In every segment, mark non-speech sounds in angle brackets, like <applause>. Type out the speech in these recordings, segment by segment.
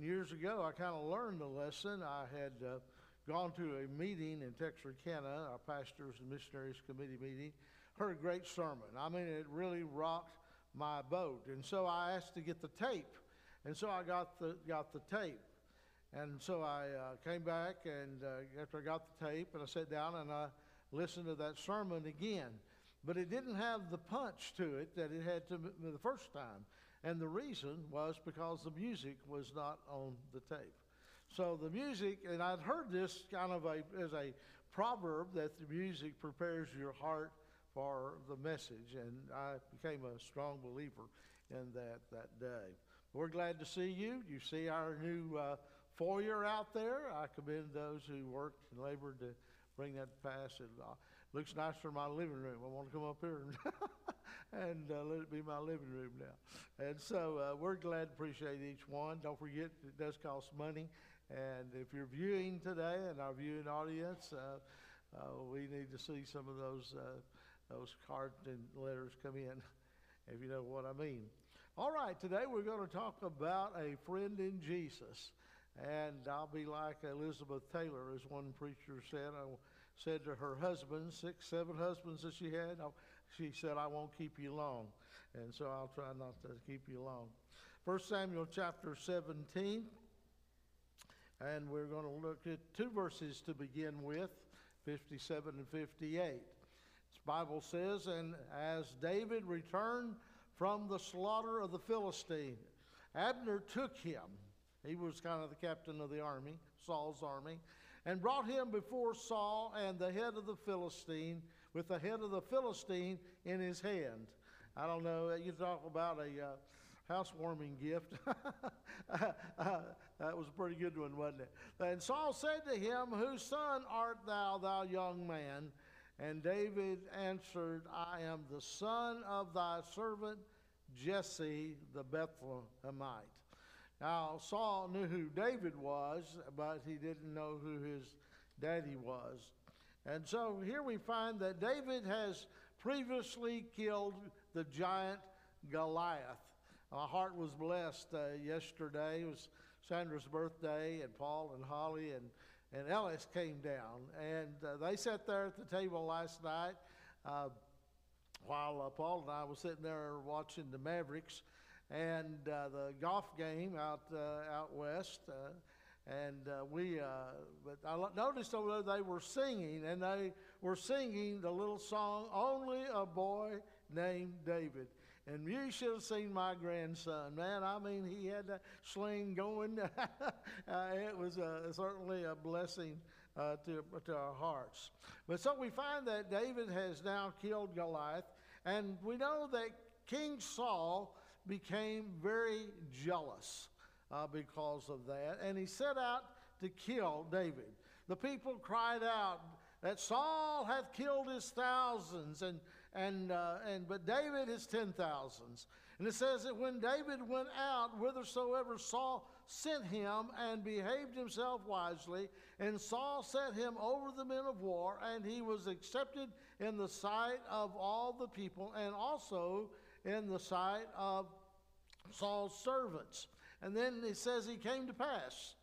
And years ago, I kind of learned the lesson. I had uh, gone to a meeting in Texarkana, our pastors and missionaries committee meeting, heard a great sermon. I mean, it really rocked my boat. And so I asked to get the tape. And so I got the, got the tape. And so I uh, came back, and uh, after I got the tape, and I sat down and I listened to that sermon again. But it didn't have the punch to it that it had to the first time. And the reason was because the music was not on the tape. So the music, and I'd heard this kind of a, as a proverb that the music prepares your heart for the message. And I became a strong believer in that that day. We're glad to see you. You see our new uh, foyer out there. I commend those who worked and labored to bring that to pass. It uh, looks nice for my living room. I want to come up here <laughs> and, uh, let it be my living room now. And so uh, we're glad to appreciate each one. Don't forget, it does cost money. And if you're viewing today and our viewing audience, uh, uh, we need to see some of those, uh, those cards and letters come in, if you know what I mean. All right, today we're going to talk about a friend in Jesus. And I'll be like Elizabeth Taylor, as one preacher said. I said to her husband, six, seven husbands that she had, she said, I won't keep you long. And so I'll try not to keep you long. 1 Samuel chapter 17. And we're going to look at two verses to begin with 57 and 58. The Bible says, And as David returned from the slaughter of the Philistine, Abner took him he was kind of the captain of the army, Saul's army, and brought him before Saul and the head of the Philistine, with the head of the Philistine in his hand. I don't know, uh, you talk about a uh, housewarming gift. <laughs> Uh, uh, that was a pretty good one, wasn't it? And Saul said to him, Whose son art thou, thou young man? And David answered, I am the son of thy servant Jesse the Bethlehemite. Now, Saul knew who David was, but he didn't know who his daddy was. And so here we find that David has previously killed the giant Goliath. My heart was blessed uh, yesterday. It was Sandra's birthday, and Paul and Holly and, and Ellis came down. And uh, they sat there at the table last night uh, while uh, Paul and I were sitting there watching the Mavericks and uh, the golf game out uh, out west. Uh, and uh, we, uh, but I noticed over there they were singing, and they were singing the little song, Only a Boy Named David. And you should have seen my grandson, man. I mean, he had that sling going. <laughs> it was certainly a blessing to, to our hearts. But so we find that David has now killed Goliath, and we know that King Saul became very jealous uh, because of that, and he set out to kill David. The people cried out that Saul hath killed his thousands, and, and, uh, and, but David his ten thousands. And it says that when David went out whithersoever Saul sent him and behaved himself wisely, and Saul set him over the men of war, and he was accepted in the sight of all the people, and also in the sight of Saul's servants. And then it says he came to pass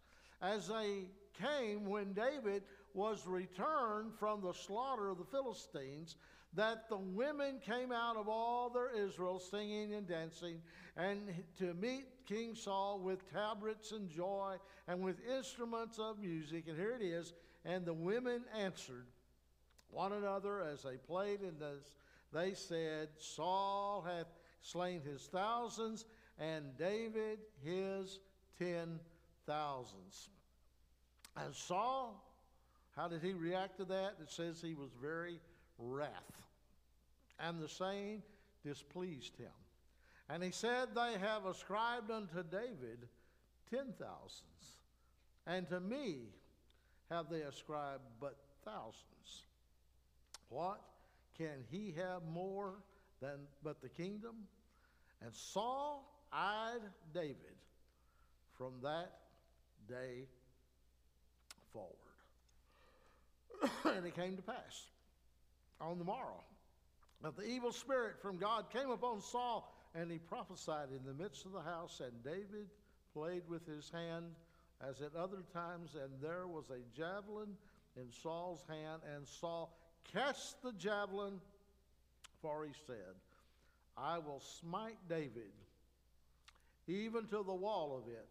as they came when David was returned from the slaughter of the Philistines, that the women came out of all their Israel singing and dancing, and to meet King Saul with tabrets and joy and with instruments of music. And here it is. And the women answered one another as they played, and as they said, Saul hath slain his thousands, and David his ten thousands. And Saul, how did he react to that? It says he was very wrath. And the saying displeased him. And he said, They have ascribed unto David ten thousands, and to me have they ascribed but thousands. What? Can he have more than but the kingdom? And Saul eyed David from that day forward. <coughs> and it came to pass on the morrow that the evil spirit from God came upon Saul, and he prophesied in the midst of the house, and David played with his hand as at other times, and there was a javelin in Saul's hand, and Saul cast the javelin, for he said, I will smite David, even to the wall of it.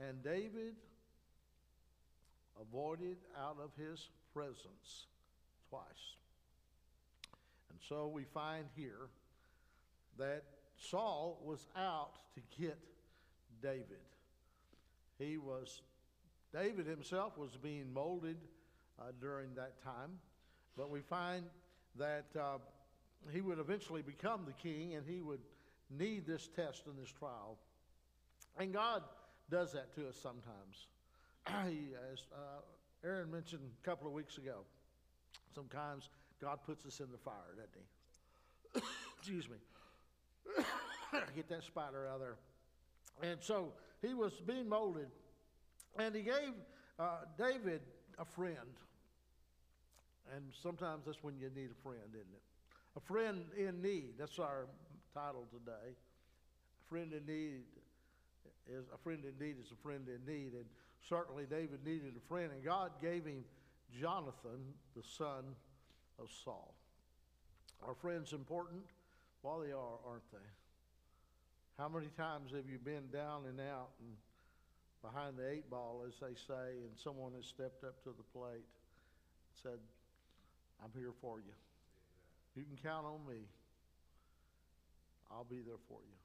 And David avoided out of his presence twice. And so we find here that Saul was out to get David. He was, David himself was being molded uh, during that time, but we find that uh, he would eventually become the king and he would need this test and this trial. And God does that to us sometimes. <clears throat> he, as uh, Aaron mentioned a couple of weeks ago, sometimes God puts us in the fire, doesn't he? <coughs> Excuse me. <coughs> Get that spider out of there. And so he was being molded, and he gave uh, David a friend. And sometimes that's when you need a friend, isn't it? A friend in need. That's our title today. A friend in need is a friend in need is a friend in need. And certainly David needed a friend, and God gave him Jonathan, the son of Saul. Are friends important? Well, they are, aren't they? How many times have you been down and out and behind the eight ball, as they say, and someone has stepped up to the plate and said, I'm here for you. You can count on me. I'll be there for you.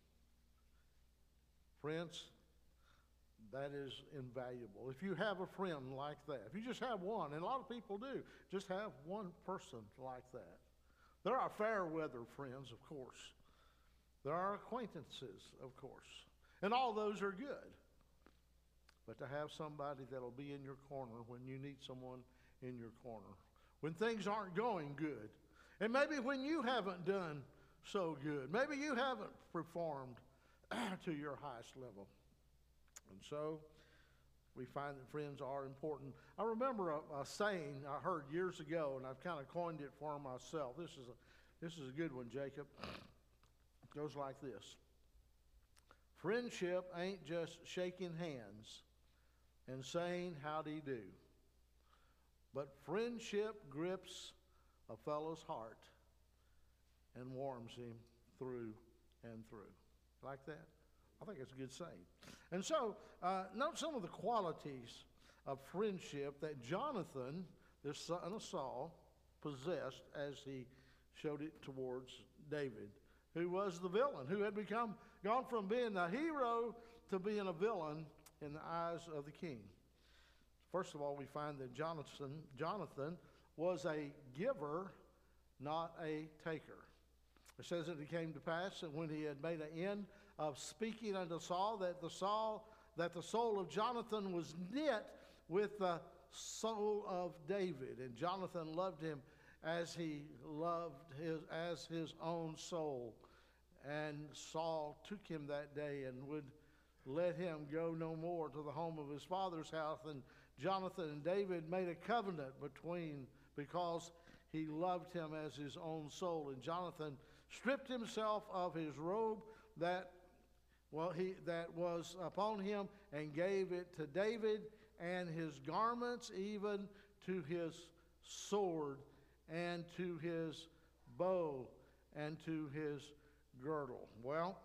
Friends, that is invaluable. If you have a friend like that, if you just have one, and a lot of people do, just have one person like that. There are fair weather friends, of course. There are acquaintances, of course. And all those are good. But to have somebody that'll be in your corner when you need someone in your corner, when things aren't going good, and maybe when you haven't done so good, maybe you haven't performed <clears throat> to your highest level. And so we find that friends are important. I remember a, a saying I heard years ago, and I've kind of coined it for myself. This is a, this is a good one, Jacob. It <clears throat> goes like this Friendship ain't just shaking hands and saying, Howdy do. But friendship grips a fellow's heart and warms him through and through. Like that? I think it's a good saying. And so, uh, note some of the qualities of friendship that Jonathan, the son of Saul, possessed as he showed it towards David, who was the villain, who had become gone from being a hero to being a villain in the eyes of the king. First of all, we find that Jonathan, Jonathan was a giver, not a taker. It says that it came to pass that when he had made an end of speaking unto Saul that the Saul that the soul of Jonathan was knit with the soul of David, and Jonathan loved him as he loved his as his own soul. And Saul took him that day and would let him go no more to the home of his father's house. And Jonathan and David made a covenant between because he loved him as his own soul. And Jonathan stripped himself of his robe that well, he, that was upon him and gave it to David and his garments, even to his sword and to his bow and to his girdle. Well,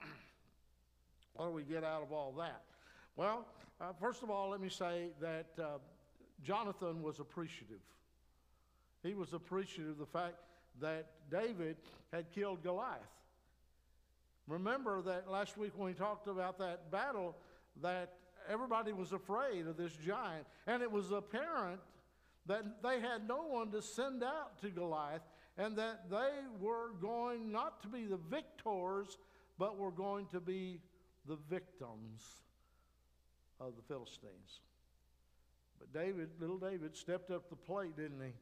<clears throat> what do we get out of all that? Well, uh, first of all, let me say that uh, Jonathan was appreciative. He was appreciative of the fact that David had killed Goliath. Remember that last week when we talked about that battle, that everybody was afraid of this giant. And it was apparent that they had no one to send out to Goliath and that they were going not to be the victors, but were going to be the victims of the Philistines. But David, little David, stepped up the plate, didn't he?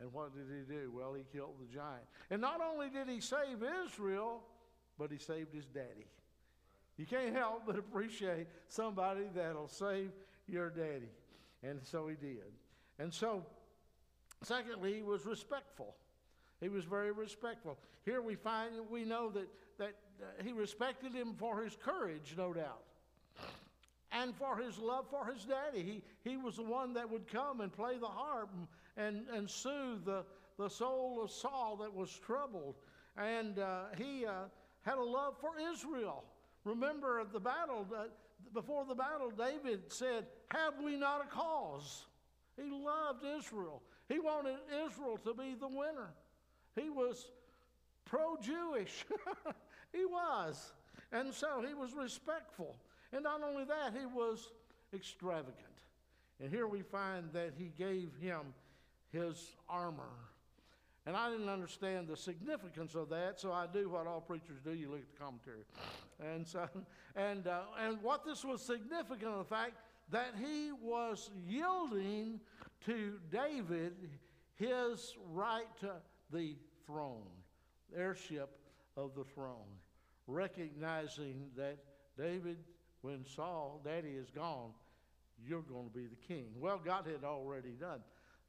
And what did he do? Well, he killed the giant. And not only did he save Israel, but he saved his daddy. You can't help but appreciate somebody that'll save your daddy. And so he did. And so, secondly, he was respectful. He was very respectful. Here we find, we know that, that he respected him for his courage, no doubt. And for his love for his daddy. He, he was the one that would come and play the harp and, and, soothe the, the soul of Saul that was troubled. And uh, he uh, had a love for Israel. Remember the battle, uh, before the battle, David said, Have we not a cause? He loved Israel. He wanted Israel to be the winner. He was pro Jewish. <laughs> he was. And so he was respectful. And not only that, he was extravagant. And here we find that he gave him his armor. And I didn't understand the significance of that, so I do what all preachers do you look at the commentary. And, so, and, uh, and what this was significant of the fact that he was yielding to David his right to the throne, heirship of the throne, recognizing that David, when Saul, daddy, is gone, you're going to be the king. Well, God had already done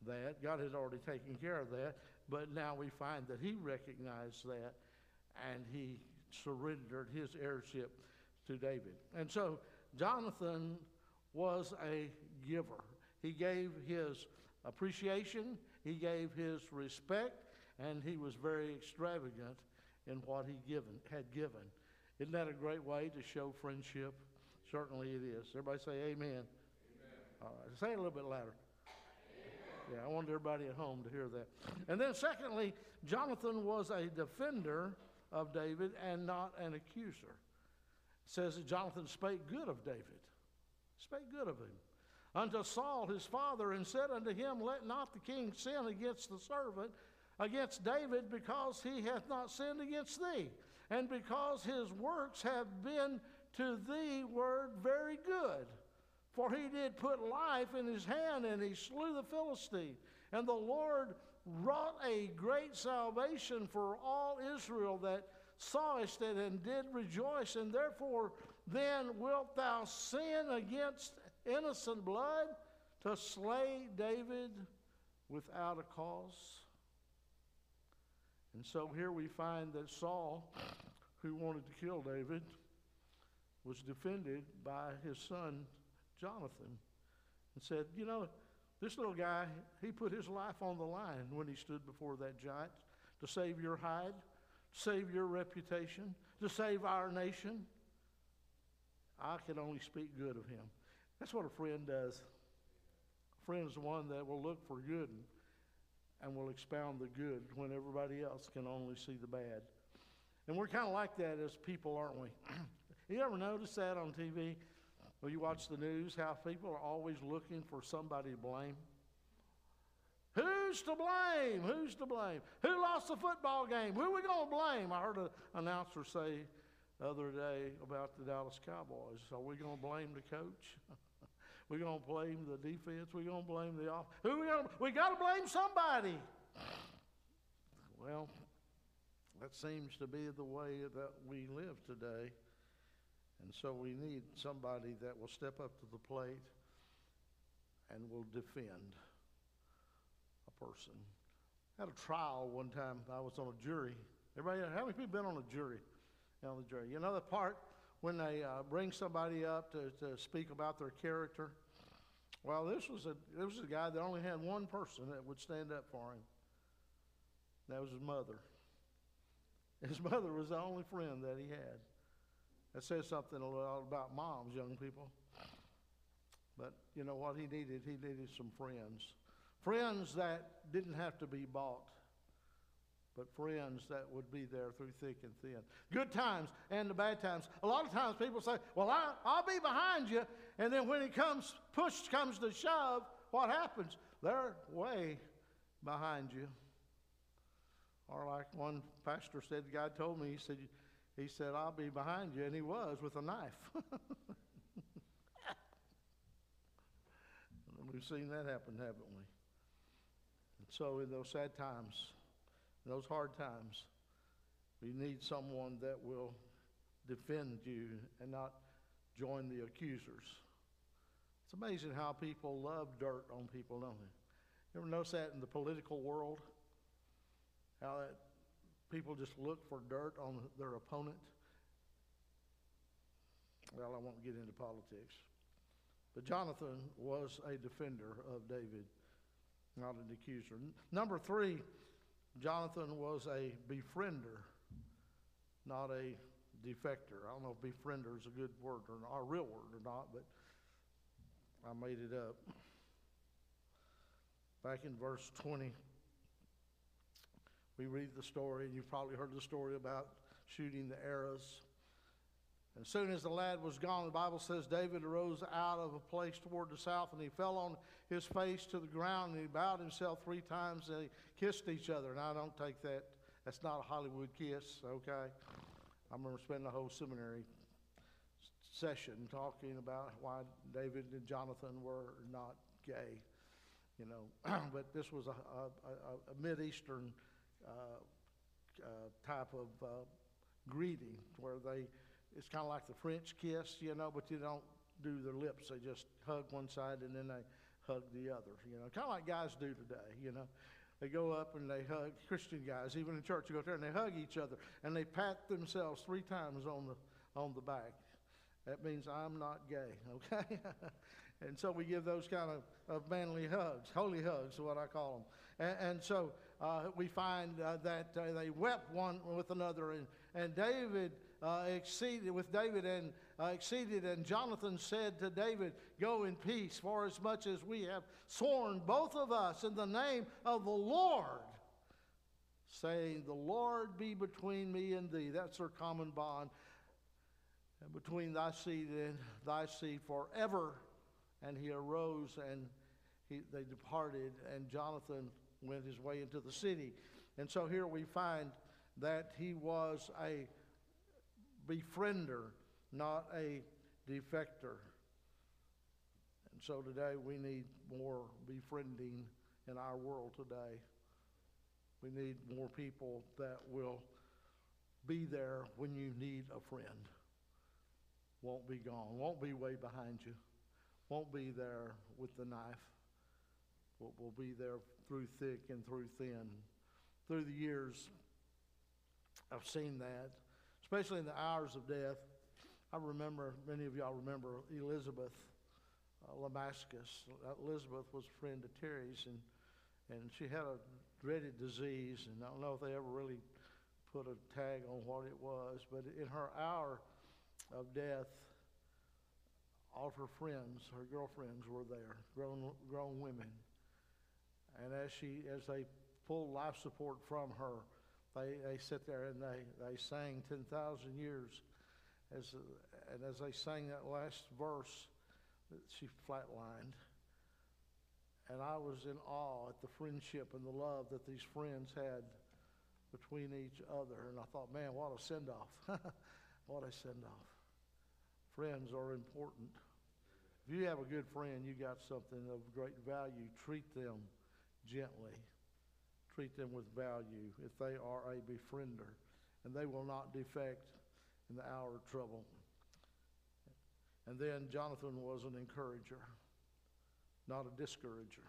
that, God had already taken care of that, but now we find that he recognized that and he surrendered his heirship to David. And so Jonathan was a giver. He gave his appreciation, he gave his respect, and he was very extravagant in what he given, had given. Isn't that a great way to show friendship? Certainly it is. Everybody say amen. amen. All right. Say it a little bit louder. Amen. Yeah, I want everybody at home to hear that. And then, secondly, Jonathan was a defender of David and not an accuser. It says that Jonathan spake good of David, spake good of him unto Saul his father, and said unto him, Let not the king sin against the servant, against David, because he hath not sinned against thee, and because his works have been to thee word very good. For he did put life in his hand, and he slew the Philistine. And the Lord wrought a great salvation for all Israel that sawest it and did rejoice. And therefore, then wilt thou sin against innocent blood to slay David without a cause? And so here we find that Saul, who wanted to kill David, was defended by his son Jonathan and said, You know, this little guy, he put his life on the line when he stood before that giant to save your hide, to save your reputation, to save our nation. I can only speak good of him. That's what a friend does. A friend is one that will look for good and will expound the good when everybody else can only see the bad. And we're kind of like that as people, aren't we? <clears throat> you ever notice that on TV? When you watch the news, how people are always looking for somebody to blame? Who's to blame? Who's to blame? Who lost the football game? Who are we going to blame? I heard an announcer say the other day about the Dallas Cowboys. Are we going to blame the coach? We're going to blame the defense. We're going to blame the off. Who we going to? We got to blame somebody. Well, that seems to be the way that we live today. And so we need somebody that will step up to the plate and will defend a person. I had a trial one time. I was on a jury. Everybody, how many people been on a jury? On the jury, you know the part when they uh, bring somebody up to, to speak about their character. Well, this was a this was a guy that only had one person that would stand up for him. That was his mother. His <laughs> mother was the only friend that he had. That says something a lot about moms, young people. But you know what he needed? He needed some friends. Friends that didn't have to be bought but friends that would be there through thick and thin. Good times and the bad times. A lot of times people say, Well, I, I'll be behind you. And then when it comes, push comes to shove, what happens? They're way behind you. Or like one pastor said, God told me, he said, he said, I'll be behind you. And he was with a knife. <laughs> We've seen that happen, haven't we? And so in those sad times, in those hard times, we need someone that will defend you and not join the accusers. It's amazing how people love dirt on people, don't they? You ever notice that in the political world? How that people just look for dirt on their opponent? Well, I won't get into politics. But Jonathan was a defender of David, not an accuser. Number three, Jonathan was a befriender, not a defector. I don't know if befriender is a good word or not, a real word or not, but I made it up. Back in verse 20, we read the story, and you've probably heard the story about shooting the arrows. As soon as the lad was gone, the Bible says David arose out of a place toward the south, and he fell on his face to the ground, and he bowed himself three times, and they kissed each other. And I don't take that, that's not a Hollywood kiss, okay? I remember spending a whole seminary session talking about why David and Jonathan were not gay, you know. <clears throat> but this was a, a, a, a Mid-Eastern uh, uh, type of uh, greeting where they, it's kind of like the French kiss, you know, but you don't do their lips. They just hug one side and then they hug the other, you know, kind of like guys do today, you know. They go up and they hug Christian guys, even in church. You go there and they hug each other and they pat themselves three times on the on the back. That means I'm not gay, <laughs> okay? and so we give those kind of, of manly hugs, holy hugs, is what I call them. And, and so uh, we find uh, that uh, they wept one with another, and, and David uh, exceeded with David and uh, exceeded, and Jonathan said to David, "Go in peace, for as much as we have sworn, both of us, in the name of the Lord." Saying, The Lord be between me and thee. That's their common bond and between thy seed and thy seed forever. And he arose and he, they departed, and Jonathan went his way into the city. And so here we find that he was a befriender, not a defector. And so today we need more befriending in our world today. We need more people that will be there when you need a friend won't be gone, won't be way behind you, won't be there with the knife, will, will be there through thick and through thin. Through the years, I've seen that, especially in the hours of death. I remember, many of y'all remember Elizabeth uh, Lamascus. Elizabeth was a friend of Terry's, and, and she had a dreaded disease, and I don't know if they ever really put a tag on what it was, but in her hour, of death, all of her friends, her girlfriends were there, grown, grown women. And as she, as they pulled life support from her, they, they sit there and they, they sang 10,000 years. As, and as they sang that last verse, she flatlined. And I was in awe at the friendship and the love that these friends had between each other. And I thought, man, what a send off. <laughs> what a send off. Friends are important. If you have a good friend, you got something of great value. Treat them gently. Treat them with value if they are a befriender, and they will not defect in the hour of trouble. And then Jonathan was an encourager, not a discourager.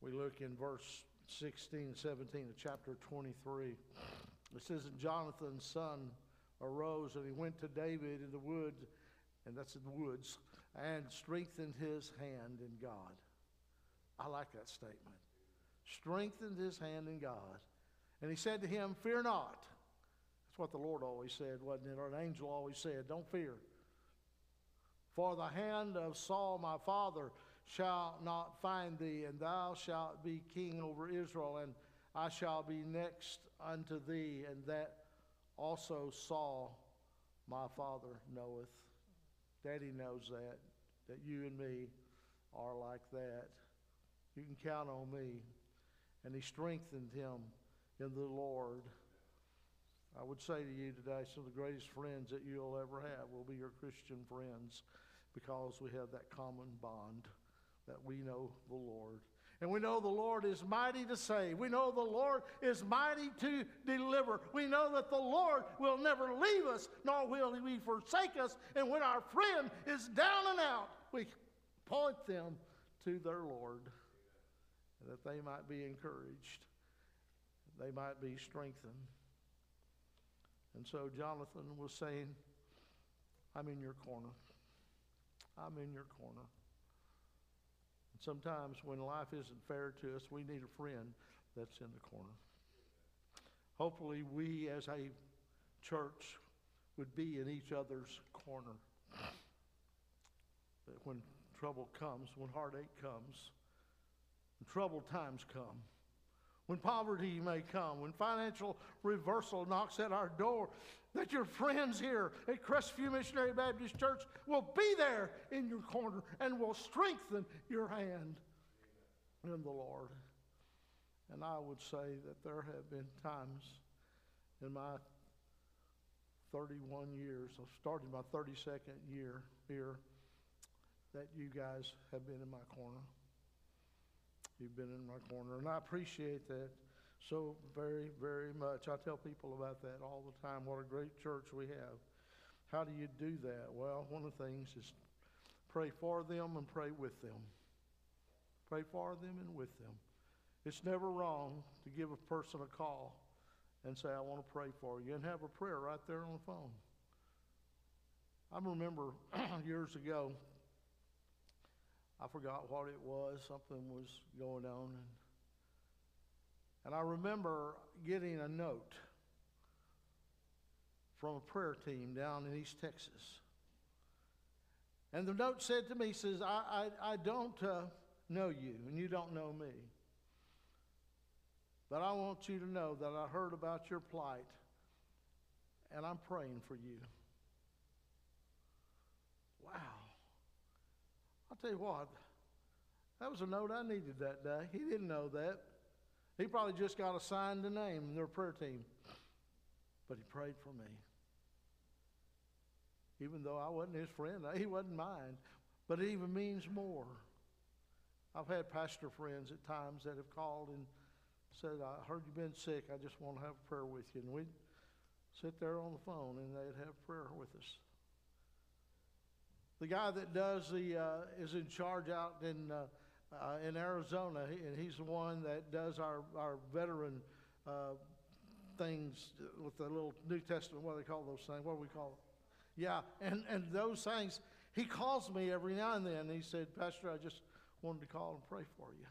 We look in verse 16 and 17 of chapter 23. It says, And Jonathan's son arose and he went to David in the wood, and that's in the woods, and strengthened his hand in God. I like that statement. Strengthened his hand in God. And he said to him, Fear not. That's what the Lord always said, wasn't it? Or an angel always said, Don't fear. For the hand of Saul my father shall not find thee, and thou shalt be king over Israel, and I shall be next unto thee, and that also Saul my father knoweth. Daddy knows that, that you and me are like that. You can count on me. And he strengthened him in the Lord. I would say to you today, some of the greatest friends that you'll ever have will be your Christian friends because we have that common bond that we know the Lord. And we know the Lord is mighty to save. We know the Lord is mighty to deliver. We know that the Lord will never leave us, nor will he forsake us. And when our friend is down and out, we point them to their Lord that they might be encouraged, they might be strengthened. And so Jonathan was saying, I'm in your corner. I'm in your corner. And sometimes when life isn't fair to us, we need a friend that's in the corner. Hopefully, we as a church would be in each other's corner. That when trouble comes, when heartache comes, when troubled times come, when poverty may come, when financial reversal knocks at our door, that your friends here at Crestview Missionary Baptist Church will be there in your corner and will strengthen your hand in the Lord. And I would say that there have been times in my 31 years, of starting my 32nd year here, that you guys have been in my corner. You've been in my corner, and I appreciate that so very, very much. I tell people about that all the time. What a great church we have. How do you do that? Well, one of the things is pray for them and pray with them. Pray for them and with them. It's never wrong to give a person a call and say, I want to pray for you, and have a prayer right there on the phone. I remember <clears throat> years ago, I forgot what it was. Something was going on. And, and I remember getting a note from a prayer team down in East Texas. And the note said to me, says, I, I, I don't uh, know you, and you don't know me. But I want you to know that I heard about your plight, and I'm praying for you. Wow. I'll tell you what, that was a note I needed that day. He didn't know that. He probably just got assigned a name in their prayer team. But he prayed for me. Even though I wasn't his friend, <laughs> he wasn't mine. But it even means more. I've had pastor friends at times that have called and said, I heard you've been sick. I just want to have a prayer with you. And we'd sit there on the phone and they'd have prayer with us. The guy that does the, uh, is in charge out in, uh, uh, in Arizona, and he's the one that does our, our veteran uh, things with the little New Testament, what do they call those things? What do we call it? Yeah, and, and those things, he calls me every now and then. And he said, Pastor, I just wanted to call and pray for you.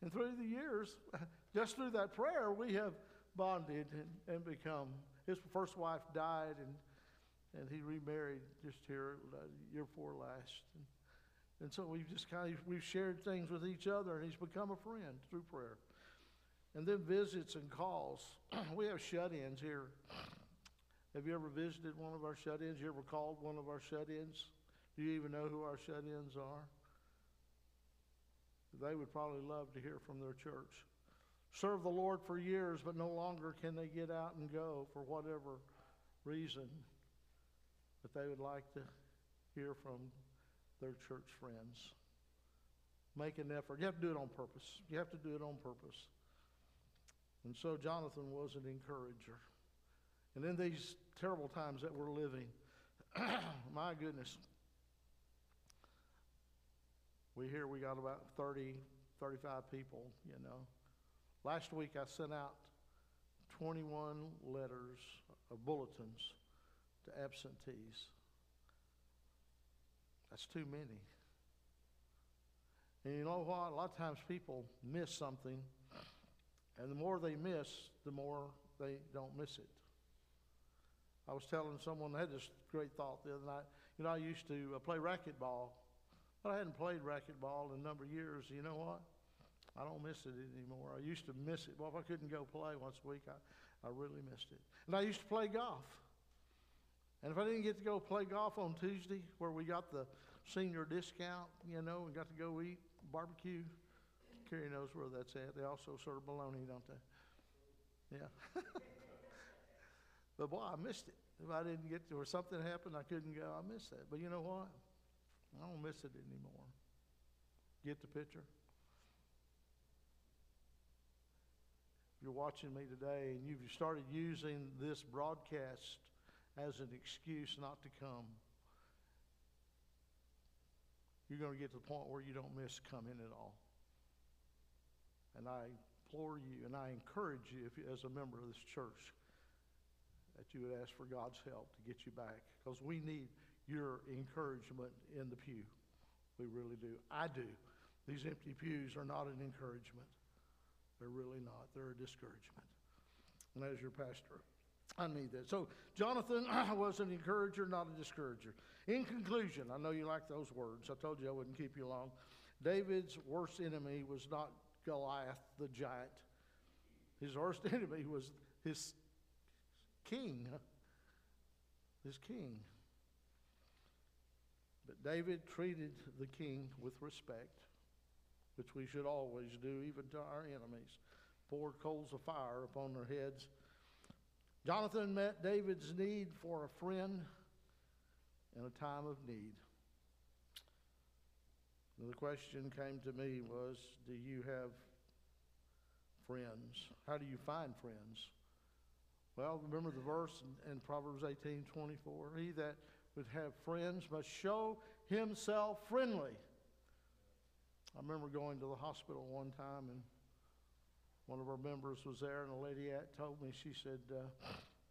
And through the years, <laughs> just through that prayer, we have bonded and, and become. His first wife died, and, and he remarried just here uh, year before last. And, and so we've just kind of we've shared things with each other, and he's become a friend through prayer. And then visits and calls. <clears throat> we have shut-ins here. Have you ever visited one of our shut-ins? You ever called one of our shut-ins? Do you even know who our shut-ins are? They would probably love to hear from their church. Serve the Lord for years, but no longer can they get out and go for whatever reason. But they would like to hear from their church friends. Make an effort. You have to do it on purpose. You have to do it on purpose. And so Jonathan was an encourager. And in these terrible times that we're living, <coughs> my goodness, we hear we got about 30, 35 people, you know. Last week I sent out 21 letters of bulletins to absentees. That's too many. And you know what? A lot of times people miss something, and the more they miss, the more they don't miss it. I was telling someone, I had this great thought the other night. You know, I used to uh, play racquetball but I hadn't played racquetball in a number of years. You know what? I don't miss it anymore. I used to miss it. Well, if I couldn't go play once a week, I, I really missed it. And I used to play golf. And if I didn't get to go play golf on Tuesday, where we got the senior discount, you know, and got to go eat barbecue, Carrie knows where that's at. They also serve bologna, don't they? Yeah. <laughs> but boy, I missed it. If I didn't get to, or something happened, I couldn't go, I missed that. But you know what? I don't miss it anymore. Get the picture? If you're watching me today and you've started using this broadcast as an excuse not to come, you're going to get to the point where you don't miss coming at all. And I implore you and I encourage you, if as a member of this church, that you would ask for God's help to get you back because we need your encouragement in the pew. We really do. I do. These empty pews are not an encouragement. They're really not. They're a discouragement. And as your pastor, I need that. So Jonathan <clears throat> was an encourager, not a discourager. In conclusion, I know you like those words. I told you I wouldn't keep you long. David's worst enemy was not Goliath the giant. His worst <laughs> enemy was his king. His king. But David treated the king with respect, which we should always do, even to our enemies. Poured coals of fire upon their heads. Jonathan met David's need for a friend in a time of need. And the question came to me was Do you have friends? How do you find friends? Well, remember the verse in, in Proverbs 18 24? He that would have friends must show himself friendly. I remember going to the hospital one time and one of our members was there, and a lady at told me, she said, uh,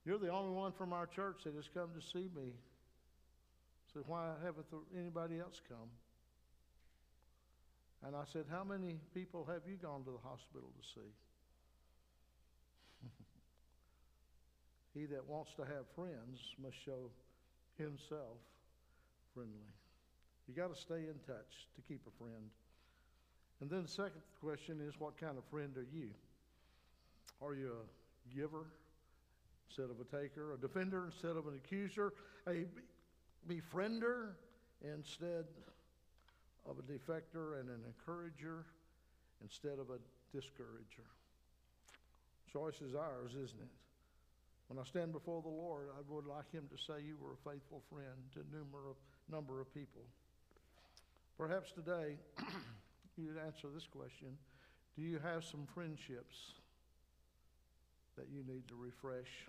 You're the only one from our church that has come to see me. I said, Why haven't anybody else come? And I said, How many people have you gone to the hospital to see? <laughs> he that wants to have friends must show himself friendly. You got to stay in touch to keep a friend. And then the second question is what kind of friend are you? Are you a giver instead of a taker, a defender instead of an accuser, a befriender instead of a defector, and an encourager instead of a discourager? Choice is ours, isn't it? When I stand before the Lord, I would like Him to say you were a faithful friend to a number of, number of people. Perhaps today <clears throat> you'd answer this question Do you have some friendships that you need to refresh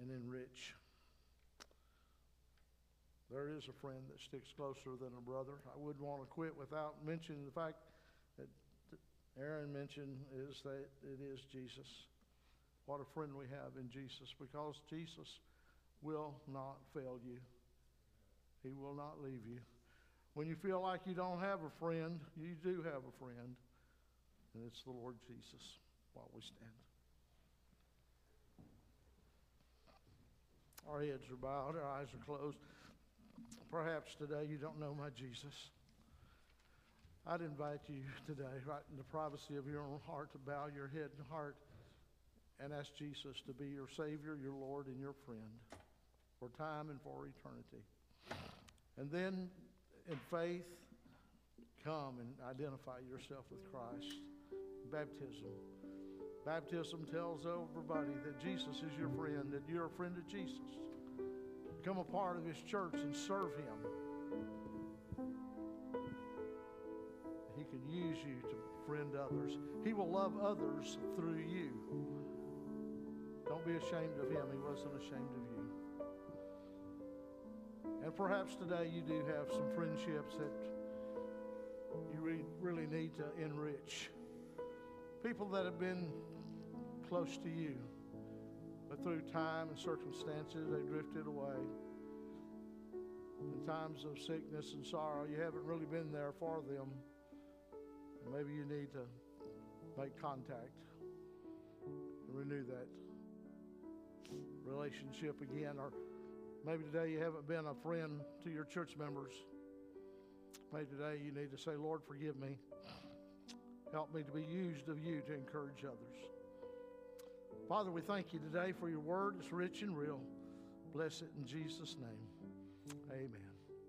and enrich? There is a friend that sticks closer than a brother. I wouldn't want to quit without mentioning the fact that Aaron mentioned is that it is Jesus. What a friend we have in Jesus because Jesus will not fail you. He will not leave you. When you feel like you don't have a friend, you do have a friend, and it's the Lord Jesus while we stand. Our heads are bowed, our eyes are closed. Perhaps today you don't know my Jesus. I'd invite you today, right in the privacy of your own heart, to bow your head and heart and ask Jesus to be your Savior, your Lord, and your friend for time and for eternity. And then, in faith, come and identify yourself with Christ. Baptism. Baptism tells everybody that Jesus is your friend, that you're a friend of Jesus. Become a part of His church and serve Him. He can use you to friend others. He will love others through you. Don't be ashamed of him. He wasn't ashamed of you. And perhaps today you do have some friendships that you re- really need to enrich. People that have been close to you, but through time and circumstances, they drifted away. In times of sickness and sorrow, you haven't really been there for them. Maybe you need to make contact and renew that relationship again. Or maybe today you haven't been a friend to your church members. Maybe today you need to say, Lord, forgive me. Help me to be used of you to encourage others. Father, we thank you today for your word. It's rich and real. Bless it in Jesus' name. Amen.